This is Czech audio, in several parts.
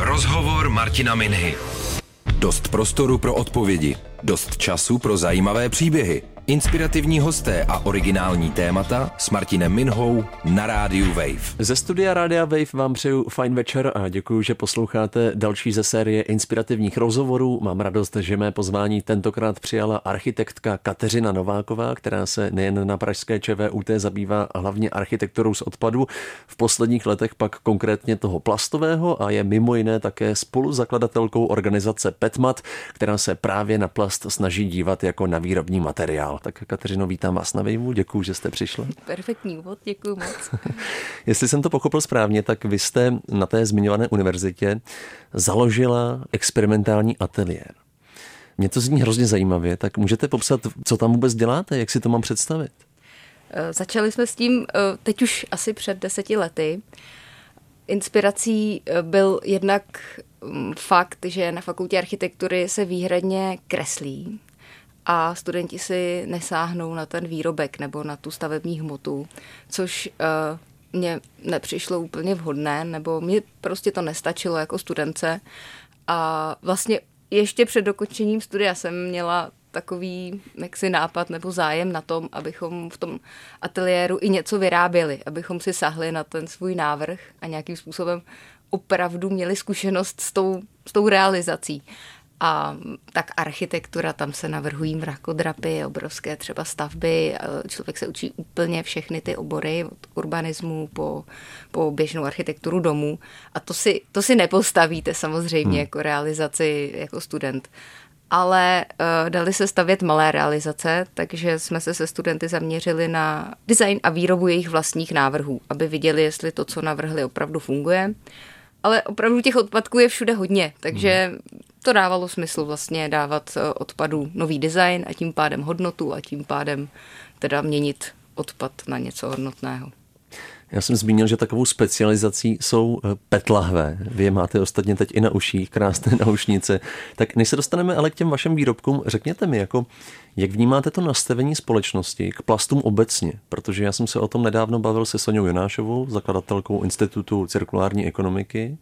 Rozhovor Martina Minhy. Dost prostoru pro odpovědi, dost času pro zajímavé příběhy, inspirativní hosté a originální témata s Martinem Minhou na rádiu Wave. Ze studia Rádia Wave vám přeju fajn večer a děkuji, že posloucháte další ze série inspirativních rozhovorů. Mám radost, že mé pozvání tentokrát přijala architektka Kateřina Nováková, která se nejen na pražské ČVUT zabývá hlavně architekturou z odpadu, v posledních letech pak konkrétně toho plastového a je mimo jiné také spoluzakladatelkou organizace Petmat, která se právě na plast snaží dívat jako na výrobní materiál. Tak Kateřino, vítám vás na Vejmu, děkuji, že jste přišla. Perfektní úvod, děkuji moc. Jestli jsem to pochopil správně, tak vy jste na té zmiňované univerzitě založila experimentální ateliér. Mě to zní hrozně zajímavě, tak můžete popsat, co tam vůbec děláte, jak si to mám představit? Eh, začali jsme s tím eh, teď už asi před deseti lety. Inspirací eh, byl jednak mm, fakt, že na fakultě architektury se výhradně kreslí a studenti si nesáhnou na ten výrobek nebo na tu stavební hmotu, což uh, mně nepřišlo úplně vhodné, nebo mě prostě to nestačilo jako studence. A vlastně ještě před dokončením studia jsem měla takový jaksi nápad nebo zájem na tom, abychom v tom ateliéru i něco vyráběli, abychom si sahli na ten svůj návrh a nějakým způsobem opravdu měli zkušenost s tou, s tou realizací. A tak architektura, tam se navrhují mrakodrapy, obrovské třeba stavby. Člověk se učí úplně všechny ty obory, od urbanismu po, po běžnou architekturu domů. A to si, to si nepostavíte samozřejmě hmm. jako realizaci jako student. Ale uh, dali se stavět malé realizace, takže jsme se se studenty zaměřili na design a výrobu jejich vlastních návrhů, aby viděli, jestli to, co navrhli, opravdu funguje ale opravdu těch odpadků je všude hodně, takže hmm. To dávalo smysl vlastně dávat eh, odpadu nový design a tím pádem hodnotu a tím pádem teda měnit odpad na něco hodnotného. Já jsem zmínil, že takovou specializací jsou eh, petlahve. Vy je máte ostatně teď i na uších, krásné naušnice. Tak než se dostaneme ale k těm vašim výrobkům, řekněte mi, jako, jak vnímáte to nastavení společnosti k plastům obecně? Protože já jsem se o tom nedávno bavil se Soňou Jonášovou, zakladatelkou Institutu cirkulární ekonomiky.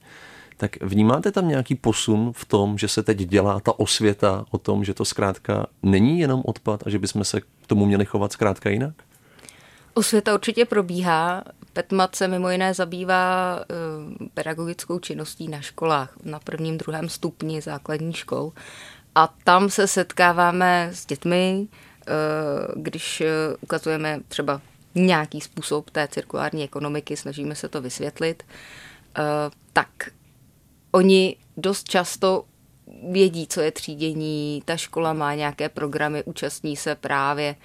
Tak vnímáte tam nějaký posun v tom, že se teď dělá ta osvěta o tom, že to zkrátka není jenom odpad a že bychom se k tomu měli chovat zkrátka jinak? Osvěta určitě probíhá. Petmat se mimo jiné zabývá uh, pedagogickou činností na školách, na prvním, druhém stupni základních škol. A tam se setkáváme s dětmi, uh, když uh, ukazujeme třeba nějaký způsob té cirkulární ekonomiky, snažíme se to vysvětlit, tak oni dost často vědí, co je třídění, ta škola má nějaké programy, účastní se právě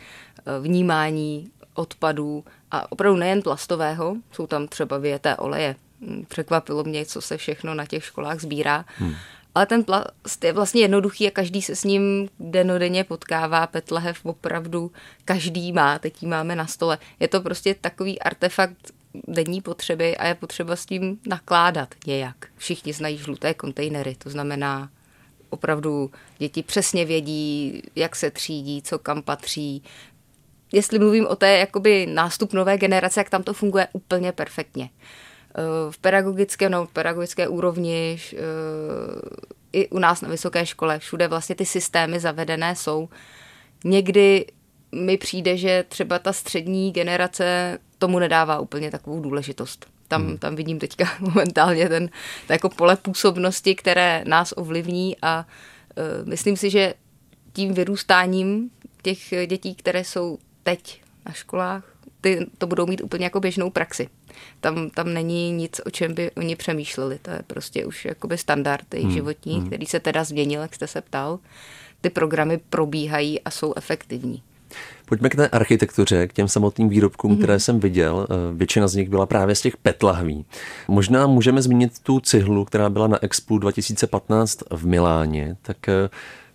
vnímání odpadů a opravdu nejen plastového, jsou tam třeba věté oleje. Hm, překvapilo mě, co se všechno na těch školách sbírá. Hmm. Ale ten plast je vlastně jednoduchý a každý se s ním denodenně potkává. Petlehev opravdu každý má, teď ji máme na stole. Je to prostě takový artefakt denní potřeby a je potřeba s tím nakládat nějak. Všichni znají žluté kontejnery, to znamená opravdu děti přesně vědí, jak se třídí, co kam patří, jestli mluvím o té jakoby nástup nové generace, jak tam to funguje úplně perfektně. Eh, v pedagogické, no, pedagogické úrovni, eh, i u nás na vysoké škole, všude vlastně ty systémy zavedené jsou. Někdy mi přijde, že třeba ta střední generace tomu nedává úplně takovou důležitost. Tam, hmm. tam vidím teďka momentálně ten, ten jako pole působnosti, které nás ovlivní a uh, myslím si, že tím vyrůstáním těch dětí, které jsou teď na školách, ty to budou mít úplně jako běžnou praxi. Tam, tam není nic, o čem by oni přemýšleli. To je prostě už jakoby standard jejich hmm. životní, hmm. který se teda změnil, jak jste se ptal. Ty programy probíhají a jsou efektivní. Pojďme k té architektuře, k těm samotným výrobkům, mm-hmm. které jsem viděl. Eh, většina z nich byla právě z těch petlahví. Možná můžeme zmínit tu cihlu, která byla na Expo 2015 v Miláně. Tak eh,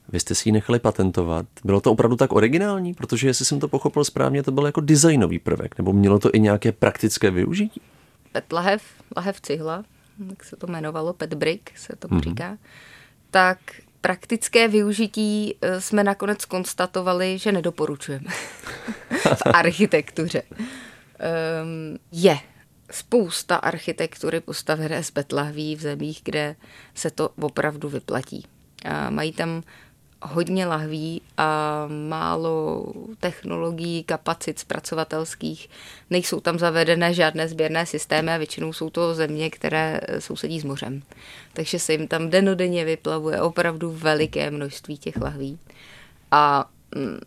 vy jste si ji nechali patentovat. Bylo to opravdu tak originální? Protože jestli jsem to pochopil správně, to byl jako designový prvek, nebo mělo to i nějaké praktické využití? Pet lahev, cihla, jak se to jmenovalo, pet brick se to mm-hmm. říká, tak praktické využití eh, jsme nakonec konstatovali, že nedoporučujeme v architektuře. Um, je spousta architektury postavené z betlahví v zemích, kde se to opravdu vyplatí. Mají tam hodně lahví a málo technologií, kapacit zpracovatelských. Nejsou tam zavedené žádné sběrné systémy a většinou jsou to země, které sousedí s mořem. Takže se jim tam denodenně vyplavuje opravdu veliké množství těch lahví. A mm,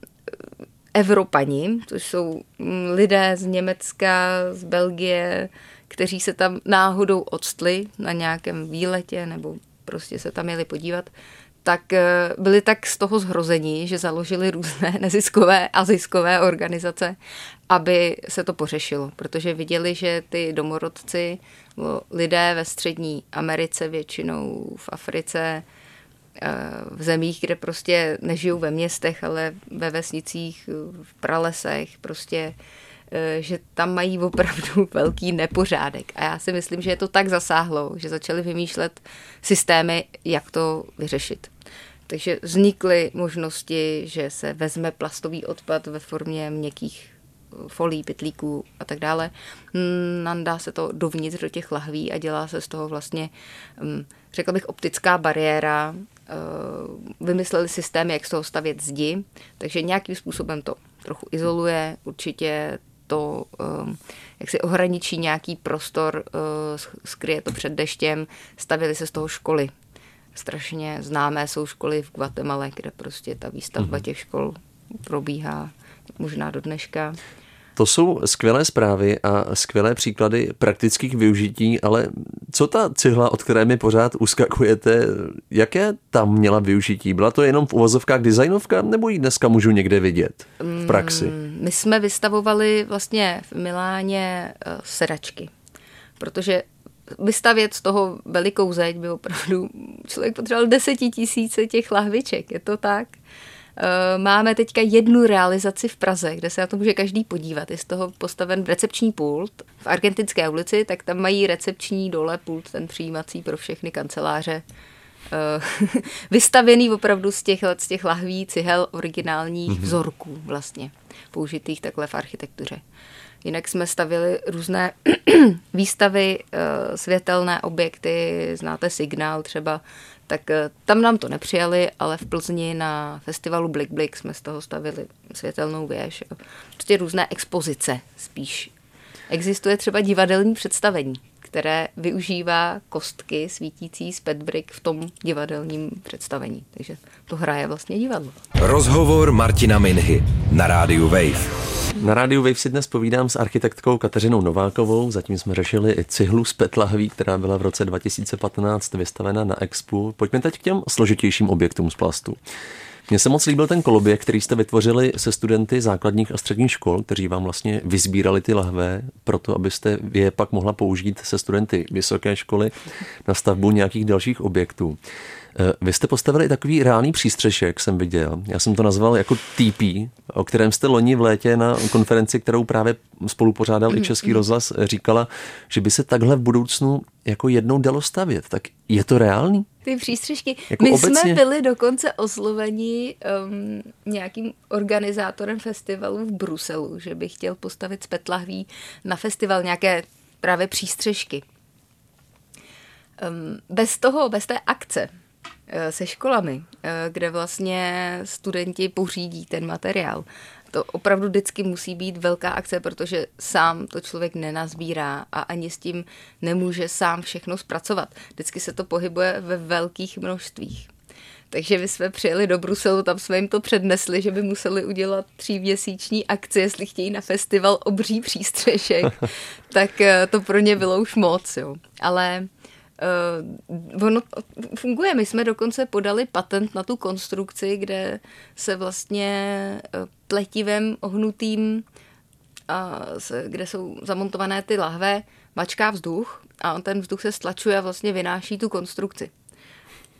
Evropani, což jsou mm, lidé z Německa, z Belgie, kteří se tam náhodou odstli na nějakém výletě nebo prostě se tam jeli podívat, tak eh, byli tak z toho zhrození, že založili různé neziskové a ziskové organizace, aby se to pořešilo, protože viděli, že ty domorodci, lidé ve střední Americe většinou, v Africe, eh, v zemích, kde prostě nežijou ve městech, ale ve vesnicích, v pralesech, prostě že tam mají opravdu velký nepořádek. A já si myslím, že je to tak zasáhlo, že začali vymýšlet systémy, jak to vyřešit. Takže vznikly možnosti, že se vezme plastový odpad ve formě měkkých eh, folí, pytlíků a tak dále. Nandá se to dovnitř do těch lahví a dělá se z toho vlastně, mm, řekla bych, optická bariéra. Eh, vymysleli systém, jak z toho stavět zdi, takže nějakým způsobem to trochu izoluje, určitě to um, jak si ohraničí nějaký prostor, uh, skryje to před deštěm, stavili se z toho školy. Strašně známé jsou školy v Guatemala, kde prostě ta výstavba mm-hmm. těch škol probíhá možná do dneška. To jsou skvělé zprávy a skvělé příklady praktických využití, ale co ta cihla, od které mi pořád uskakujete, jaké tam měla využití? Byla to jenom v uvozovkách designovka, nebo ji dneska můžu někde vidět v praxi? Mm, my jsme vystavovali vlastně v Miláně uh, sedačky, protože vystavět z toho velikou zeď by opravdu člověk potřeboval desetitisíce těch lahviček, je to tak? Eh, máme teďka jednu realizaci v Praze, kde se na to může každý podívat. Je z toho postaven recepční pult. V Argentinské ulici, tak tam mají recepční dole pult, ten přijímací pro všechny kanceláře. Eh, vystavěný opravdu z těch, z těch lahví, cihel, originálních mm-hmm. vzorků vlastně, použitých takhle v architektuře. Jinak jsme stavili různé výstavy, eh, světelné objekty, znáte signál třeba, tak eh, tam nám to nepřijali, ale v Plzni na festivalu Blik Blik jsme z toho stavili světelnou věž. Prostě různé expozice spíš. Existuje třeba divadelní představení, které využívá kostky svítící z petbrick v tom divadelním představení. Takže to hraje vlastně divadlo. Rozhovor Martina Minhy na rádiu Wave. Na rádiu Wave si dnes povídám s architektkou Kateřinou Novákovou. Zatím jsme řešili i cihlu z Petlahví, která byla v roce 2015 vystavena na Expu. Pojďme teď k těm složitějším objektům z plastu. Mně se moc líbil ten koloběh, který jste vytvořili se studenty základních a středních škol, kteří vám vlastně vyzbírali ty lahve, proto abyste je pak mohla použít se studenty vysoké školy na stavbu nějakých dalších objektů. Eh, vy jste postavili takový reálný přístřešek, jsem viděl. Já jsem to nazval jako TP, o kterém jste loni v létě na konferenci, kterou právě spolu pořádal i Český mhm. rozhlas, říkala, že by se takhle v budoucnu jako jednou dalo stavět. Tak je to reálný? Ty přístřešky. Jako My obecně... jsme byli dokonce osloveni um, nějakým organizátorem festivalu v Bruselu, že by chtěl postavit z Petlahví na festival nějaké právě přístřešky. Um, bez toho, bez té akce, Eh, se školami, eh, kde vlastně studenti pořídí ten materiál. To opravdu vždycky musí být velká akce, protože sám to člověk nenazbírá a ani s tím nemůže sám všechno zpracovat. Vždycky se to pohybuje ve velkých množstvích. Takže my jsme přijeli do Bruselu, tam jsme jim to přednesli, že by museli udělat tříměsíční akci, jestli chtějí na festival obří přístřešek, tak eh, to pro ně bylo už moc. Jo. Ale Uh, ono funguje. My jsme dokonce podali patent na tu konstrukci, kde se vlastně eh, pletivem ohnutým, a se, kde jsou zamontované ty lahve, mačká vzduch a on ten vzduch se stlačuje a vlastně vynáší tu konstrukci.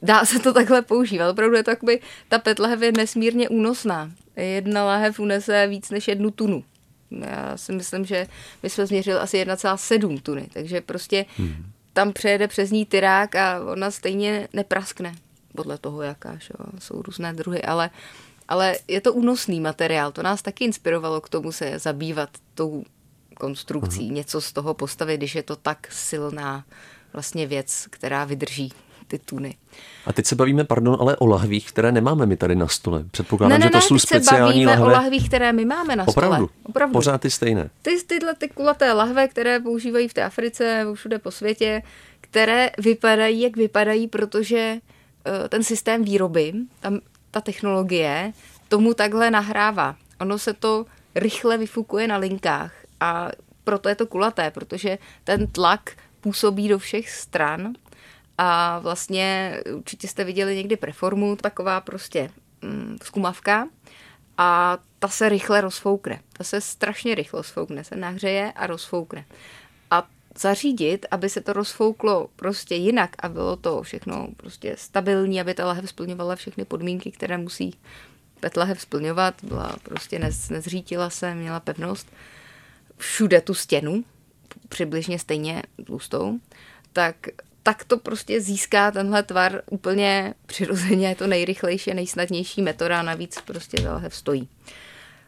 Dá se to takhle používat. Opravdu je to jakoby, ta petlahev je nesmírně únosná. Jedna lahev unese víc než jednu tunu. Já si myslím, že my jsme změřili asi 1,7 tuny, takže prostě hmm tam přejede přes ní tyrák a ona stejně nepraskne, podle toho jaká, že? jsou různé druhy, ale, ale je to únosný materiál, to nás taky inspirovalo k tomu se zabývat tou konstrukcí, uh-huh. něco z toho postavit, když je to tak silná vlastně věc, která vydrží ty tuny. A teď se bavíme, pardon, ale o lahvích, které nemáme my tady na stole. Předpokládám, ne, ne, že to ne, jsou teď speciální se bavíme lahve. o lahvích, které my máme na Opravdu? stole. Opravdu. Pořád ty stejné. Ty, tyhle ty kulaté lahve, které používají v té Africe, všude po světě, které vypadají, jak vypadají, protože uh, ten systém výroby, tam ta technologie, tomu takhle nahrává. Ono se to rychle vyfukuje na linkách a proto je to kulaté, protože ten tlak působí do všech stran a vlastně určitě jste viděli někdy preformu, taková prostě mm, zkumavka a ta se rychle rozfoukne. Ta se strašně rychle rozfoukne, se nahřeje a rozfoukne. A zařídit, aby se to rozfouklo prostě jinak a bylo to všechno prostě stabilní, aby ta lahev splňovala všechny podmínky, které musí petlahev splňovat, byla prostě nez, nezřítila se, měla pevnost, všude tu stěnu, přibližně stejně tlustou, tak tak to prostě získá tenhle tvar úplně přirozeně, je to nejrychlejší a nejsnadnější metoda, navíc prostě ta lahev stojí.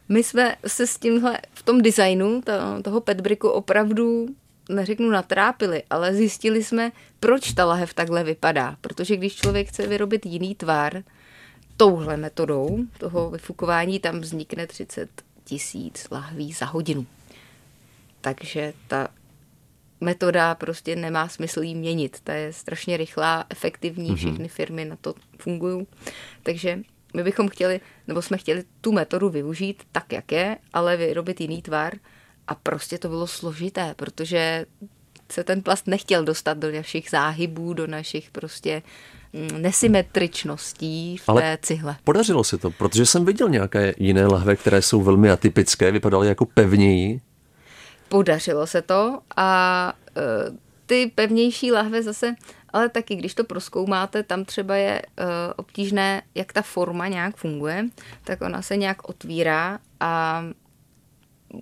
My jsme se s tímhle v tom designu to, toho petbriku opravdu neřeknu natrápili, ale zjistili jsme, proč ta lahev takhle vypadá. Protože když člověk chce vyrobit jiný tvar, touhle metodou toho vyfukování tam vznikne 30 tisíc lahví za hodinu. Takže ta metoda prostě nemá smysl jí měnit. Ta je strašně rychlá, efektivní, mm-hmm. všechny firmy na to fungují. Takže my bychom chtěli, nebo jsme chtěli tu metodu využít tak, jak je, ale vyrobit jiný tvar. A prostě to bylo složité, protože se ten plast nechtěl dostat do našich záhybů, do našich prostě mm, nesymetričností v Ale té cihle. Podařilo se to, protože jsem viděl nějaké jiné lahve, které jsou velmi atypické, vypadaly jako pevněji. Podařilo se to a e, ty pevnější lahve zase, ale taky, když to proskoumáte, tam třeba je e, obtížné, jak ta forma nějak funguje, tak ona se nějak otvírá a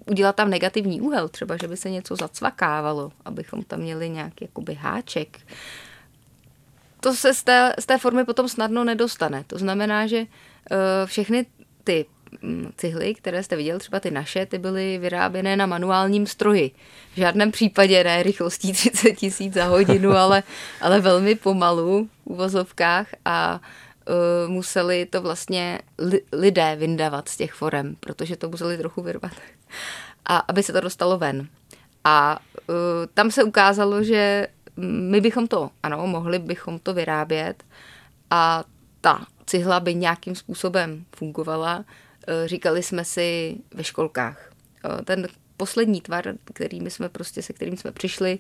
udělat tam negativní úhel, třeba, že by se něco zacvakávalo, abychom tam měli nějaký jakoby háček. To se z té, z té formy potom snadno nedostane. To znamená, že uh, všechny ty cihly, které jste viděl, třeba ty naše, ty byly vyráběné na manuálním stroji. V žádném případě ne rychlostí 30 tisíc za hodinu, ale, ale velmi pomalu v uvozovkách a uh, museli to vlastně li, lidé vyndavat z těch forem, protože to museli trochu vyrvat, a aby se to dostalo ven. A uh, tam se ukázalo, že my bychom to, ano, mohli bychom to vyrábět a ta cihla by nějakým způsobem fungovala. Uh, říkali jsme si ve školkách. Uh, ten poslední tvar, který my jsme prostě, se kterým jsme přišli,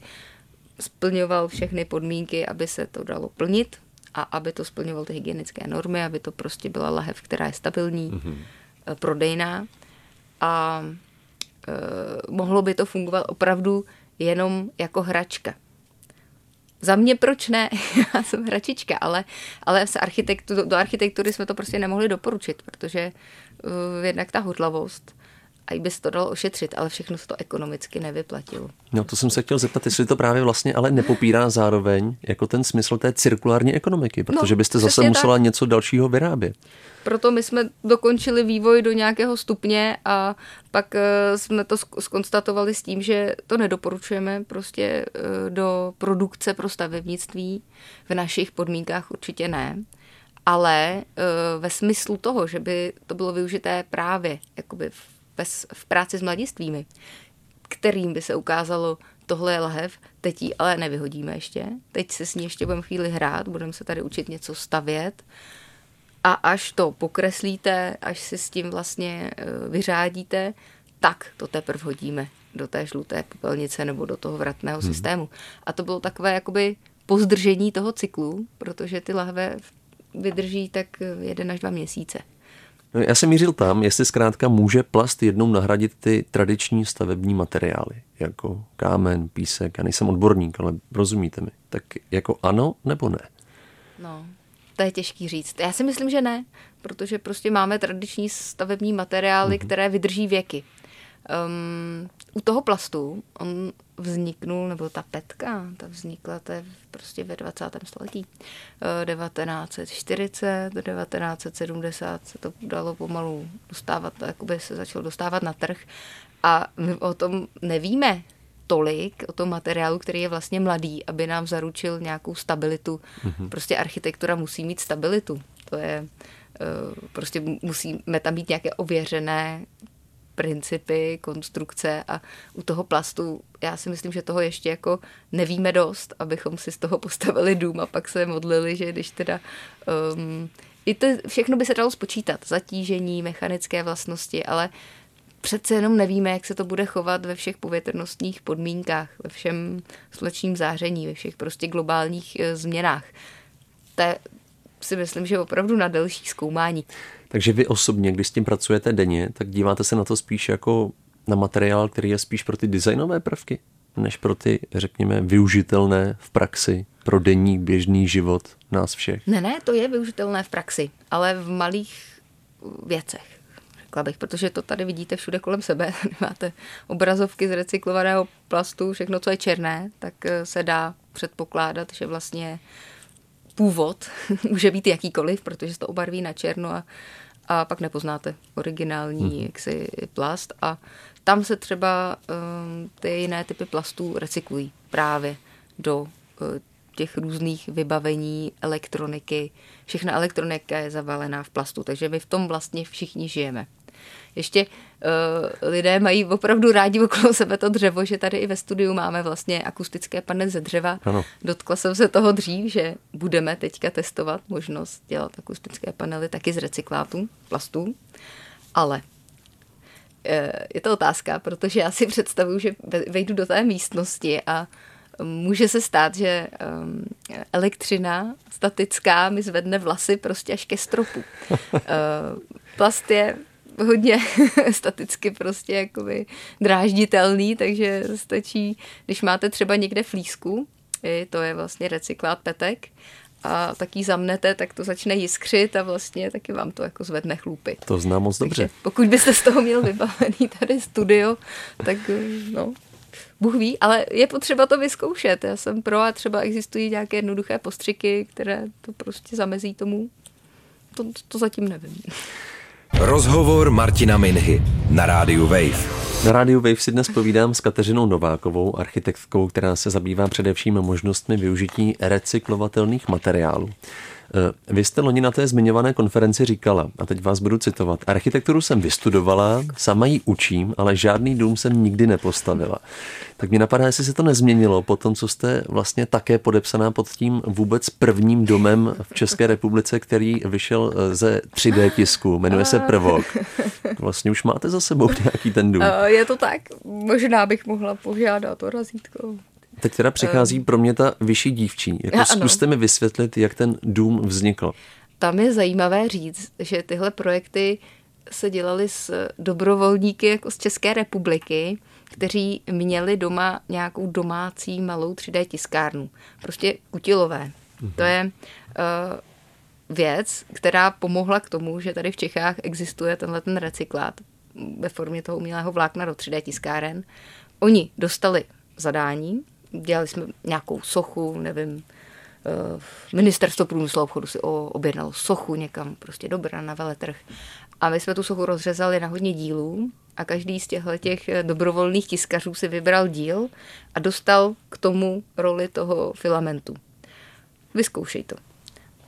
splňoval všechny podmínky, aby se to dalo plnit, a aby to splňovalo ty hygienické normy, aby to prostě byla lahev, která je stabilní, mm-hmm. prodejná a e, mohlo by to fungovat opravdu jenom jako hračka. Za mě proč ne? Já jsem hračička, ale, ale z architektu, do architektury jsme to prostě nemohli doporučit, protože uh, jednak ta hodlavost a by se to dalo ošetřit, ale všechno se to ekonomicky nevyplatilo. No to jsem se chtěl zeptat, jestli to právě vlastně ale nepopírá zároveň jako ten smysl té cirkulární ekonomiky, protože no, byste zase musela tak. něco dalšího vyrábět. Proto my jsme dokončili vývoj do nějakého stupně a pak eh, jsme to skonstatovali s tím, že to nedoporučujeme prostě eh, do produkce pro stavebnictví. V našich podmínkách určitě ne ale eh, ve smyslu toho, že by to bylo využité právě jakoby v v práci s mladistvími, kterým by se ukázalo, tohle je lahev, teď ji ale nevyhodíme ještě, teď se s ní ještě budeme chvíli hrát, budeme se tady učit něco stavět a až to pokreslíte, až si s tím vlastně eh, vyřádíte, tak to teprve hodíme do té žluté popelnice nebo do toho vratného hmm. systému. A to bylo takové jakoby pozdržení toho cyklu, protože ty lahve vydrží tak jeden až dva měsíce. No, já jsem mířil tam, jestli zkrátka může plast jednou nahradit ty tradiční stavební materiály, jako kámen, písek. Já nejsem odborník, ale rozumíte mi. Tak jako ano nebo ne? No, to je těžký říct. Já si myslím, že ne, protože prostě máme tradiční stavební materiály, mm-hmm. které vydrží věky. Um, u toho plastu on vzniknul, nebo ta petka, ta vznikla to je prostě ve 20. století. 1940, eh, 1970 se to dalo pomalu dostávat, jakoby se začalo dostávat na trh A my o tom nevíme tolik, o tom materiálu, který je vlastně mladý, aby nám zaručil nějakou stabilitu. Mm-hmm. Prostě architektura musí mít stabilitu. To je, eh, prostě musíme tam být nějaké ověřené principy, konstrukce a u toho plastu já si myslím, že toho ještě jako nevíme dost, abychom si z toho postavili dům a pak se modlili, že když teda um, i to všechno by se dalo spočítat, zatížení, mechanické vlastnosti, ale přece jenom nevíme, jak se to bude chovat ve všech povětrnostních podmínkách, ve všem slunečním záření, ve všech prostě globálních e, změnách. To si myslím, že opravdu na delší zkoumání. Takže vy osobně, když s tím pracujete denně, tak díváte se na to spíš jako na materiál, který je spíš pro ty designové prvky, než pro ty, řekněme, využitelné v praxi, pro denní běžný život nás všech. Ne, ne, to je využitelné v praxi, ale v malých věcech řekla bych, protože to tady vidíte všude kolem sebe. Máte obrazovky z recyklovaného plastu, všechno, co je černé, tak eh, se dá předpokládat, že vlastně původ může být jakýkoliv, protože se to obarví na černo a, a pak nepoznáte originální hmm. jaksi plast a tam se třeba um, ty jiné typy plastů recyklují právě do uh, těch různých vybavení, elektroniky. Všechna elektronika je zavalená v plastu, takže my v tom vlastně všichni žijeme ještě uh, lidé mají opravdu rádi okolo sebe to dřevo, že tady i ve studiu máme vlastně akustické panely ze dřeva. Ano. Dotkla jsem se toho dřív, že budeme teďka testovat možnost dělat akustické panely taky z recyklátů, plastů, ale uh, je to otázka, protože já si představuju, že vejdu do té místnosti a může se stát, že um, elektřina statická mi zvedne vlasy prostě až ke stropu. Plast je hodně staticky prostě jakoby drážditelný, takže stačí, když máte třeba někde flísku, to je vlastně recyklát petek, a taky zamnete, tak to začne jiskřit a vlastně taky vám to jako zvedne chlupy. To znám moc dobře. Takže pokud byste z toho měl vybavený tady studio, tak no, Bůh ví, ale je potřeba to vyzkoušet. Já jsem pro a třeba existují nějaké jednoduché postřiky, které to prostě zamezí tomu. To, to zatím nevím. Rozhovor Martina Minhy na rádiu Wave. Na rádiu Wave si dnes povídám s Kateřinou Novákovou, architektkou, která se zabývá především možnostmi využití recyklovatelných materiálů. Eh, vy jste loni na té zmiňované konferenci říkala, a teď vás budu citovat, architekturu jsem vystudovala, sama ji učím, ale žádný dům jsem nikdy nepostavila. Tak mě napadá, jestli se to nezměnilo po tom, co jste vlastně také podepsaná pod tím vůbec prvním domem v České republice, který vyšel eh, ze 3D tisku, jmenuje se Prvok. Vlastně už máte za sebou nějaký ten dům. Eh, je to tak, možná bych mohla požádat o razítko. Teď teda přichází pro mě ta vyšší dívčí. Jako zkuste mi vysvětlit, jak ten dům vznikl. Tam je zajímavé říct, že tyhle projekty se dělaly s dobrovolníky jako z České republiky, kteří měli doma nějakou domácí malou 3D tiskárnu. Prostě kutilové. Mhm. To je uh, věc, která pomohla k tomu, že tady v Čechách existuje tenhle ten recyklát ve formě toho umělého vlákna do 3D tiskáren. Oni dostali zadání, dělali jsme nějakou sochu, nevím, eh, ministerstvo průmyslu a obchodu si objednalo sochu někam prostě do Brna na veletrh. A my jsme tu sochu rozřezali na hodně dílů a každý z těchto těch eh, dobrovolných tiskařů si vybral díl a dostal k tomu roli toho filamentu. Vyzkoušej to.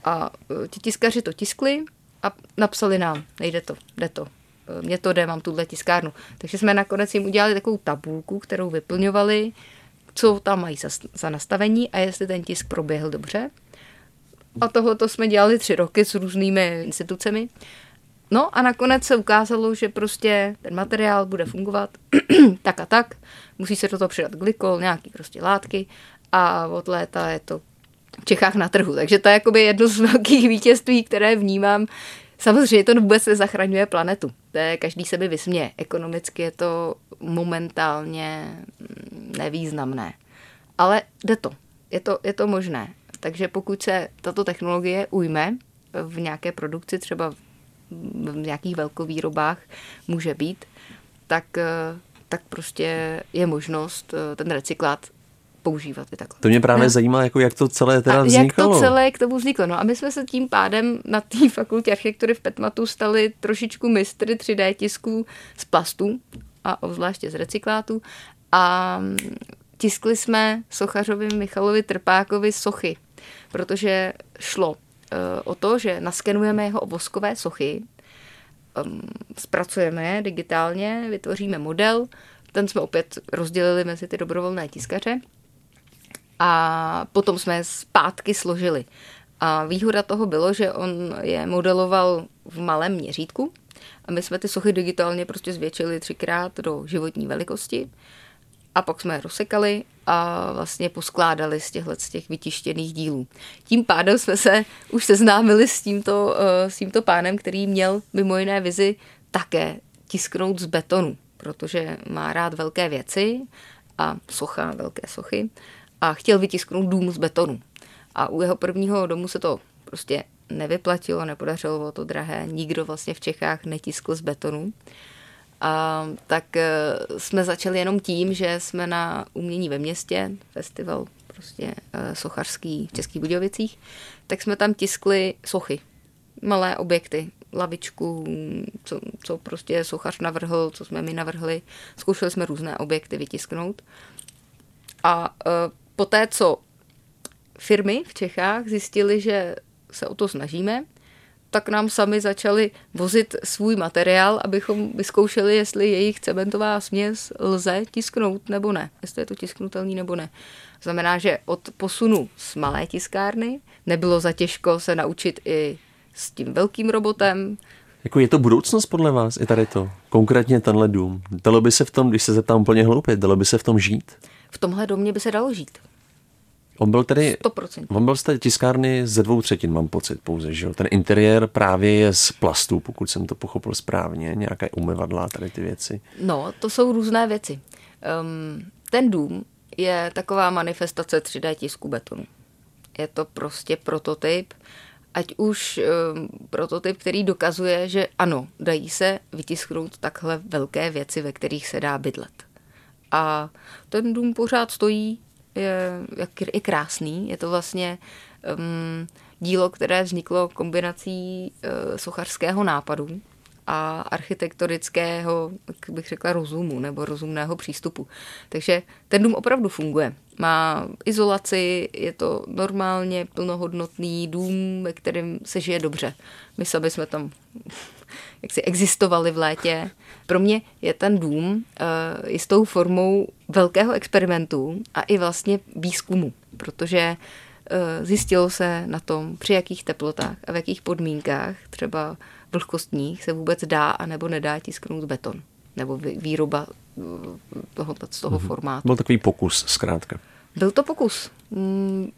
A eh, ti tiskaři to tiskli a napsali nám, nejde to, jde to, mně to jde, mám tuhle tiskárnu. Takže jsme nakonec jim udělali takovou tabulku, kterou vyplňovali, co tam mají za, za nastavení a jestli ten tisk proběhl dobře. A tohoto jsme dělali tři roky s různými institucemi. No a nakonec se ukázalo, že prostě ten materiál bude fungovat tak a tak. Musí se do toho přidat glykol, nějaký prostě látky a od léta je to v Čechách na trhu. Takže to je jakoby jedno z velkých vítězství, které vnímám. Samozřejmě to vůbec nezachraňuje planetu. To je, každý se by vysměje. Ekonomicky je to momentálně mm, nevýznamné. Ale jde to. Je to, je to možné. Takže pokud se tato technologie ujme v nějaké produkci, třeba v nějakých velkovýrobách může být, tak, eh, tak prostě je možnost eh, ten recyklát používat i takhle. To mě právě no. zajímá, jako jak to celé teda a vzniklo. Jak to celé k tomu vzniklo. No a my jsme se tím pádem na té fakultě architektury v Petmatu stali trošičku mistry 3D tisků z plastu. a obzvláště z recyklátu. A tiskli jsme sochařovi Michalovi Trpákovi sochy, protože šlo eh, o to, že naskenujeme jeho voskové sochy, ehm, zpracujeme je digitálně, vytvoříme model, ten jsme opět rozdělili mezi ty dobrovolné tiskaře a potom jsme zpátky složili. A výhoda toho bylo, že on je modeloval v malém měřítku a my jsme ty sochy digitálně prostě zvětšili třikrát do životní velikosti a pak jsme je rozsekali a vlastně poskládali z těchto z těch vytištěných dílů. Tím pádem jsme se už seznámili s tímto, eh, s tímto pánem, který měl mimo jiné vizi také tisknout z betonu, protože má rád velké věci a socha, velké sochy a chtěl vytisknout dům z betonu. A u jeho prvního domu se to prostě nevyplatilo, nepodařilo, bylo to drahé, nikdo vlastně v Čechách netiskl z betonu. A, tak e, jsme začali jenom tím, že jsme na umění ve městě, festival prostě e, sochařský v Českých Budějovicích, tak jsme tam tiskli sochy, malé objekty, lavičku, co, co prostě sochař navrhl, co jsme my navrhli. Zkoušeli jsme různé objekty vytisknout. A e, poté, co firmy v Čechách zjistili, že se o to snažíme, tak nám sami začali vozit svůj materiál, abychom vyzkoušeli, jestli jejich cementová směs lze tisknout nebo ne, jestli je to tisknutelný nebo ne. Znamená, že od posunu z malé tiskárny nebylo za těžko se naučit i s tím velkým robotem. Jako je to budoucnost podle vás, i tady to? Konkrétně tenhle dům. Dalo by se v tom, když se zeptám úplně hloupě, dalo by se v tom žít? V tomhle domě by se dalo žít. On byl tedy, 100%. on byl z té tiskárny ze dvou třetin, mám pocit pouze, že jo? Ten interiér právě je z plastu, pokud jsem to pochopil správně, nějaké umyvadla, tady ty věci. No, to jsou různé věci. Um, ten dům je taková manifestace 3D tisku betonu. Je to prostě prototyp, ať už um, prototyp, který dokazuje, že ano, dají se vytisknout takhle velké věci, ve kterých se dá bydlet. A ten dům pořád stojí, je, je krásný. Je to vlastně um, dílo, které vzniklo kombinací uh, sochařského nápadu a architektonického, jak bych řekla, rozumu nebo rozumného přístupu. Takže ten dům opravdu funguje. Má izolaci, je to normálně plnohodnotný dům, ve kterém se žije dobře. My sami jsme tam jak si existovali v létě. Pro mě je ten dům uh, jistou formou velkého experimentu a i vlastně výzkumu, protože uh, zjistilo se na tom, při jakých teplotách a v jakých podmínkách, třeba vlhkostních, se vůbec dá a nebo nedá tisknout beton nebo výroba eh, toho, z toho mm-hmm. formátu. Byl takový pokus, zkrátka. Byl to pokus. Mm,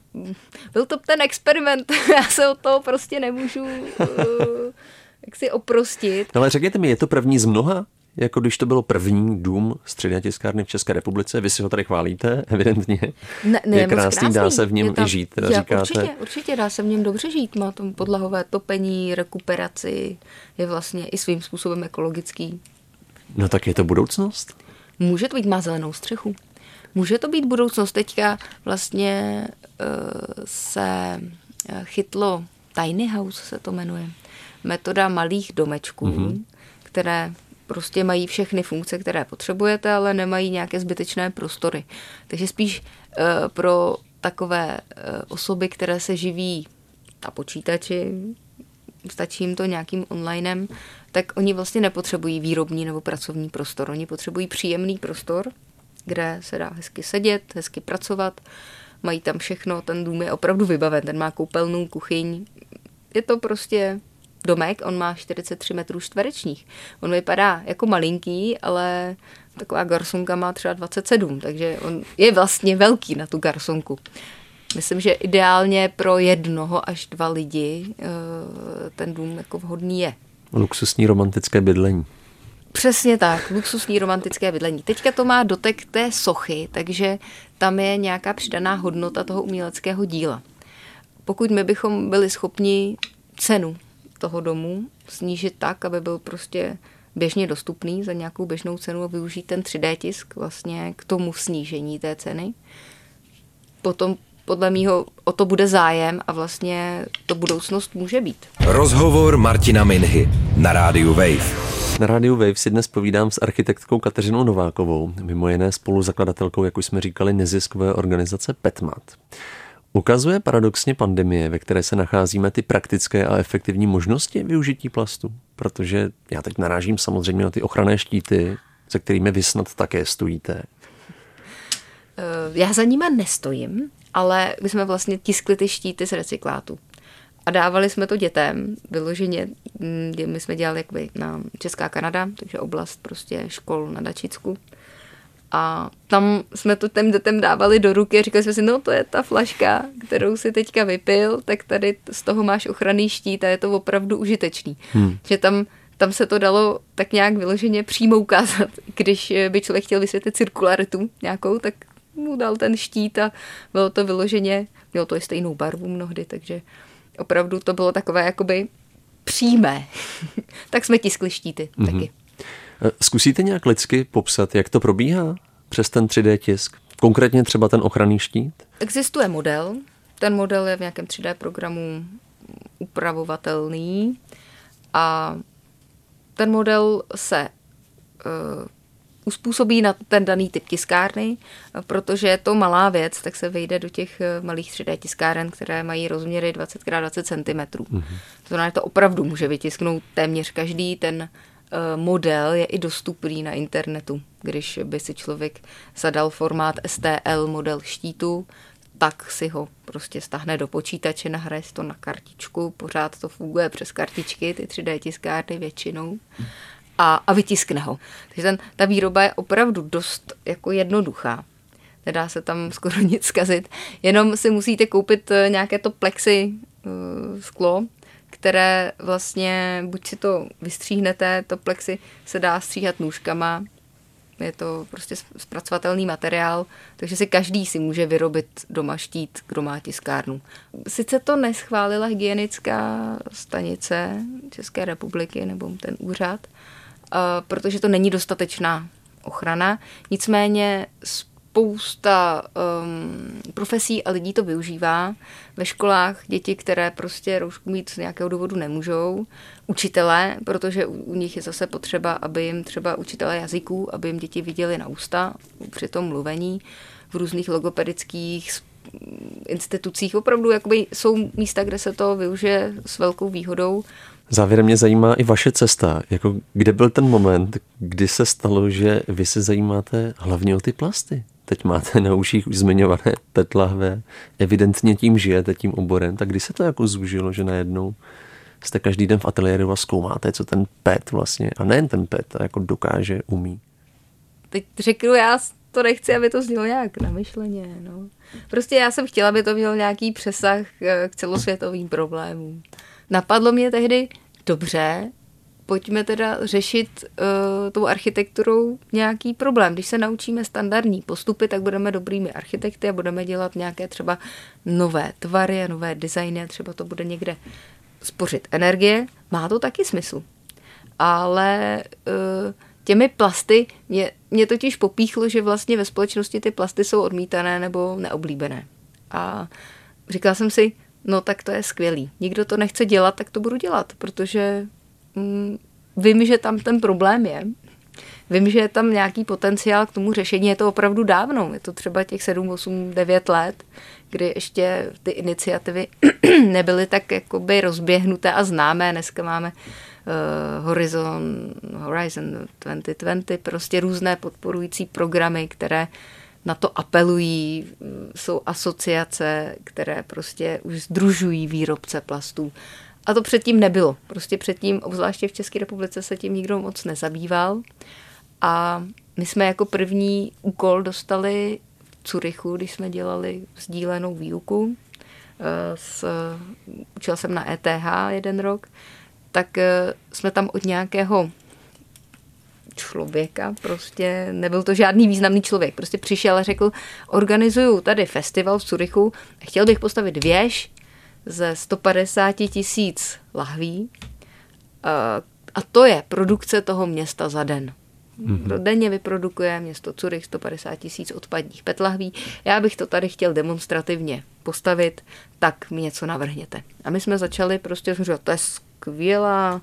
byl to ten experiment. Já se od toho prostě nemůžu jak si oprostit. No ale řekněte mi, je to první z mnoha? Jako když to bylo první dům střední tiskárny v České republice, vy si ho tady chválíte, evidentně. Ne, ne, je krásný, krásný, dá se v něm tam, i žít, teda já, říkáte. Určitě, určitě dá se v něm dobře žít, má tam podlahové topení, rekuperaci, je vlastně i svým způsobem ekologický. No tak je to budoucnost? Může to být, má zelenou střechu. Může to být budoucnost. Teďka vlastně uh, se eh, chytlo Tiny House se to jmenuje metoda malých domečků, mm-hmm. které prostě mají všechny funkce, které potřebujete, ale nemají nějaké zbytečné prostory. Takže spíš uh, pro takové uh, osoby, které se živí na počítači, stačí jim to nějakým onlinem, tak oni vlastně nepotřebují výrobní nebo pracovní prostor. Oni potřebují příjemný prostor, kde se dá hezky sedět, hezky pracovat. Mají tam všechno, ten dům je opravdu vybaven, ten má koupelnu, kuchyň. Je to prostě domek, on má 43 metrů čtverečních. On vypadá jako malinký, ale taková garsonka má třeba 27, takže on je vlastně velký na tu garsonku. Myslím, že ideálně pro jednoho až dva lidi eh, ten dům jako vhodný je. Luxusní romantické bydlení. Přesně tak, luxusní romantické bydlení. Teďka to má dotek té sochy, takže tam je nějaká přidaná hodnota toho uměleckého díla. Pokud my bychom byli schopni cenu toho domu snížit tak, aby byl prostě běžně dostupný za nějakou běžnou cenu a využít ten 3D tisk vlastně k tomu snížení té ceny. Potom podle mýho o to bude zájem a vlastně to budoucnost může být. Rozhovor Martina Minhy na rádiu Wave. Na rádiu Wave si dnes povídám s architektkou Kateřinou Novákovou, mimo jiné spoluzakladatelkou, jak už jsme říkali, neziskové organizace Petmat. Ukazuje paradoxně pandemie, ve které se nacházíme, ty praktické a efektivní možnosti využití plastu? Protože já teď narážím samozřejmě na ty ochranné štíty, se kterými vy snad také stojíte. Eh, já za nima nestojím, ale my jsme vlastně tiskli ty štíty z recyklátu. A dávali jsme to dětem, vyloženě, mm, my jsme dělali jakby na Česká Kanada, takže oblast prostě škol na Dačicku. A tam jsme to těm dětem dávali do ruky a říkali jsme si, no to je ta flaška, kterou si teďka vypil, tak tady z toho máš ochranný štít a je to opravdu užitečný. Hmm. Že tam, tam se to dalo tak nějak vyloženě přímo ukázat. Když by člověk chtěl vysvětlit cirkularitu nějakou, tak mu dal ten štít a bylo to vyloženě, mělo to i stejnou barvu mnohdy, takže opravdu to bylo takové jakoby přímé. tak jsme tiskli štíty mm-hmm. taky. Eh, zkusíte nějak lidsky popsat, jak to probíhá přes ten 3D tisk? Konkrétně třeba ten ochranný štít? Existuje model. Ten model je v nějakém 3D programu upravovatelný a ten model se uh, uspůsobí na ten daný typ tiskárny, protože je to malá věc, tak se vejde do těch eh, malých 3D tiskáren, které mají rozměry 20x20 cm. Mm-hmm. To znamená, že to opravdu může vytisknout téměř každý. Ten model je i dostupný na internetu. Když by si člověk zadal formát STL model štítu, tak si ho prostě stahne do počítače, nahraje to na kartičku, pořád to funguje přes kartičky, ty 3D tiskárny většinou a, a vytiskne ho. Takže ten, ta výroba je opravdu dost jako jednoduchá. Nedá se tam skoro nic zkazit. Jenom si musíte koupit eh, nějaké to plexi uh, sklo, které vlastně, buď si to vystříhnete, to plexi se dá stříhat nůžkama, je to prostě zpracovatelný materiál, takže si každý si může vyrobit doma štít, kdo má tiskárnu. Sice to neschválila hygienická stanice České republiky nebo ten úřad, protože to není dostatečná ochrana. Nicméně spousta um, profesí a lidí to využívá. Ve školách děti, které prostě roušku mít z nějakého důvodu nemůžou. Učitelé, protože u, u nich je zase potřeba, aby jim třeba učitelé jazyků, aby jim děti viděli na ústa při tom mluvení v různých logopedických institucích. Opravdu jakoby jsou místa, kde se to využije s velkou výhodou Závěrem mě zajímá i vaše cesta. Jako, kde byl ten moment, kdy se stalo, že vy se zajímáte hlavně o ty plasty? Teď máte na uších už zmiňované petlahve, evidentně tím žijete, tím oborem, tak kdy se to jako zúžilo, že najednou jste každý den v ateliéru a zkoumáte, co ten PET vlastně, a nejen ten PET, a jako dokáže, umí. Teď řeknu, já to nechci, aby to znělo nějak namyšleně. No. Prostě já jsem chtěla, aby to mělo nějaký přesah k celosvětovým problémům. Napadlo mě tehdy, dobře, pojďme teda řešit uh, tou architekturou nějaký problém. Když se naučíme standardní postupy, tak budeme dobrými architekty a budeme dělat nějaké třeba nové tvary a nové designy a třeba to bude někde spořit energie. Má to taky smysl. Ale uh, těmi plasty mě, mě totiž popíchlo, že vlastně ve společnosti ty plasty jsou odmítané nebo neoblíbené. A říkala jsem si, no tak to je skvělý. Nikdo to nechce dělat, tak to budu dělat, protože vím, že tam ten problém je. Vím, že je tam nějaký potenciál k tomu řešení. Je to opravdu dávno. Je to třeba těch 7, 8, 9 let, kdy ještě ty iniciativy nebyly tak jakoby rozběhnuté a známé. Dneska máme uh, Horizon, Horizon 2020, prostě různé podporující programy, které na to apelují, jsou asociace, které prostě už združují výrobce plastů. A to předtím nebylo. Prostě předtím, obzvláště v České republice, se tím nikdo moc nezabýval. A my jsme jako první úkol dostali v Curychu, když jsme dělali sdílenou výuku. Eh, s, učil jsem na ETH jeden rok, tak eh, jsme tam od nějakého člověka, prostě nebyl to žádný významný člověk, prostě přišel a řekl, organizuju tady festival v Curychu, chtěl bych postavit věž ze 150 tisíc lahví a to je produkce toho města za den. Mm-hmm. Denně vyprodukuje město Curych 150 tisíc odpadních petlahví. Já bych to tady chtěl demonstrativně postavit, tak mi něco navrhněte. A my jsme začali prostě říkat, to je skvělá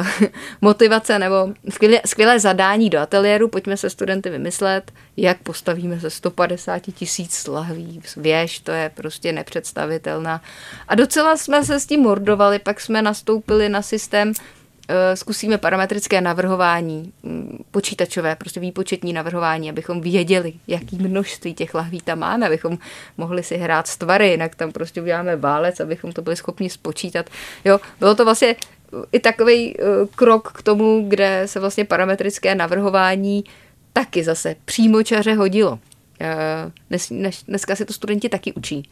uh, motivace nebo skvělé, skvělé zadání do ateliéru, pojďme se studenty vymyslet, jak postavíme ze 150 tisíc lahví věž, to je prostě nepředstavitelná. A docela jsme se s tím mordovali, pak jsme nastoupili na systém zkusíme parametrické navrhování, mm, počítačové, prostě výpočetní navrhování, abychom věděli, jaký množství těch lahví tam máme, abychom mohli si hrát s tvary, jinak tam prostě uděláme válec, abychom to byli schopni spočítat. Jo, bylo to vlastně i takový eh, krok k tomu, kde se vlastně parametrické navrhování taky zase přímočaře hodilo. Eh, dnes, dneska se to studenti taky učí.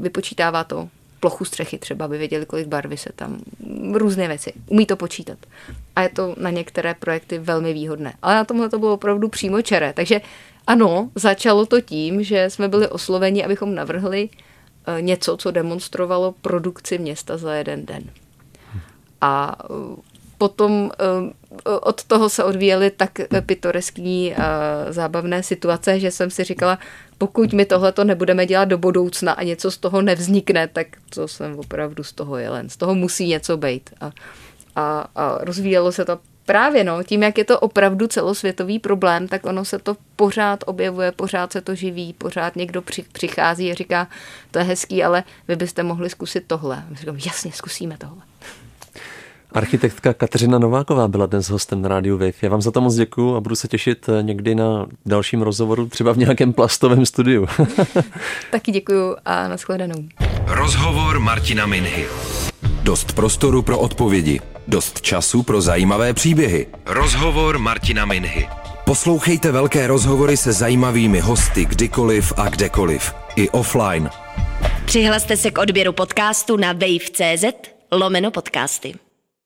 Vypočítává to plochu střechy třeba, aby věděli, kolik barvy se tam, různé věci. Umí to počítat. A je to na některé projekty velmi výhodné. Ale na tomhle to bylo opravdu přímo čeré. Takže ano, začalo to tím, že jsme byli osloveni, abychom navrhli eh, něco, co demonstrovalo produkci města za jeden den. A eh, potom eh, od toho se odvíjely tak pitoreskní zábavné situace, že jsem si říkala, pokud my tohleto nebudeme dělat do budoucna a něco z toho nevznikne, tak to jsem opravdu z toho jelen. Z toho musí něco být. A, a, a rozvíjelo se to právě no, tím, jak je to opravdu celosvětový problém, tak ono se to pořád objevuje, pořád se to živí, pořád někdo při, přichází a říká, to je hezký, ale vy byste mohli zkusit tohle. A říkám, jasně, zkusíme tohle. Architektka Kateřina Nováková byla dnes hostem na rádiu Wave. Já vám za to moc děkuju a budu se těšit eh, někdy na dalším rozhovoru, třeba v nějakém plastovém studiu. Taky děkuju a nashledanou. Rozhovor Martina Minhy. Dost prostoru pro odpovědi, dost času pro zajímavé příběhy. Rozhovor Martina Minhy. Poslouchejte velké rozhovory se zajímavými hosty kdykoliv a kdekoliv. I offline. Přihlaste se k odběru podcastu na wave.cz lomeno podcasty.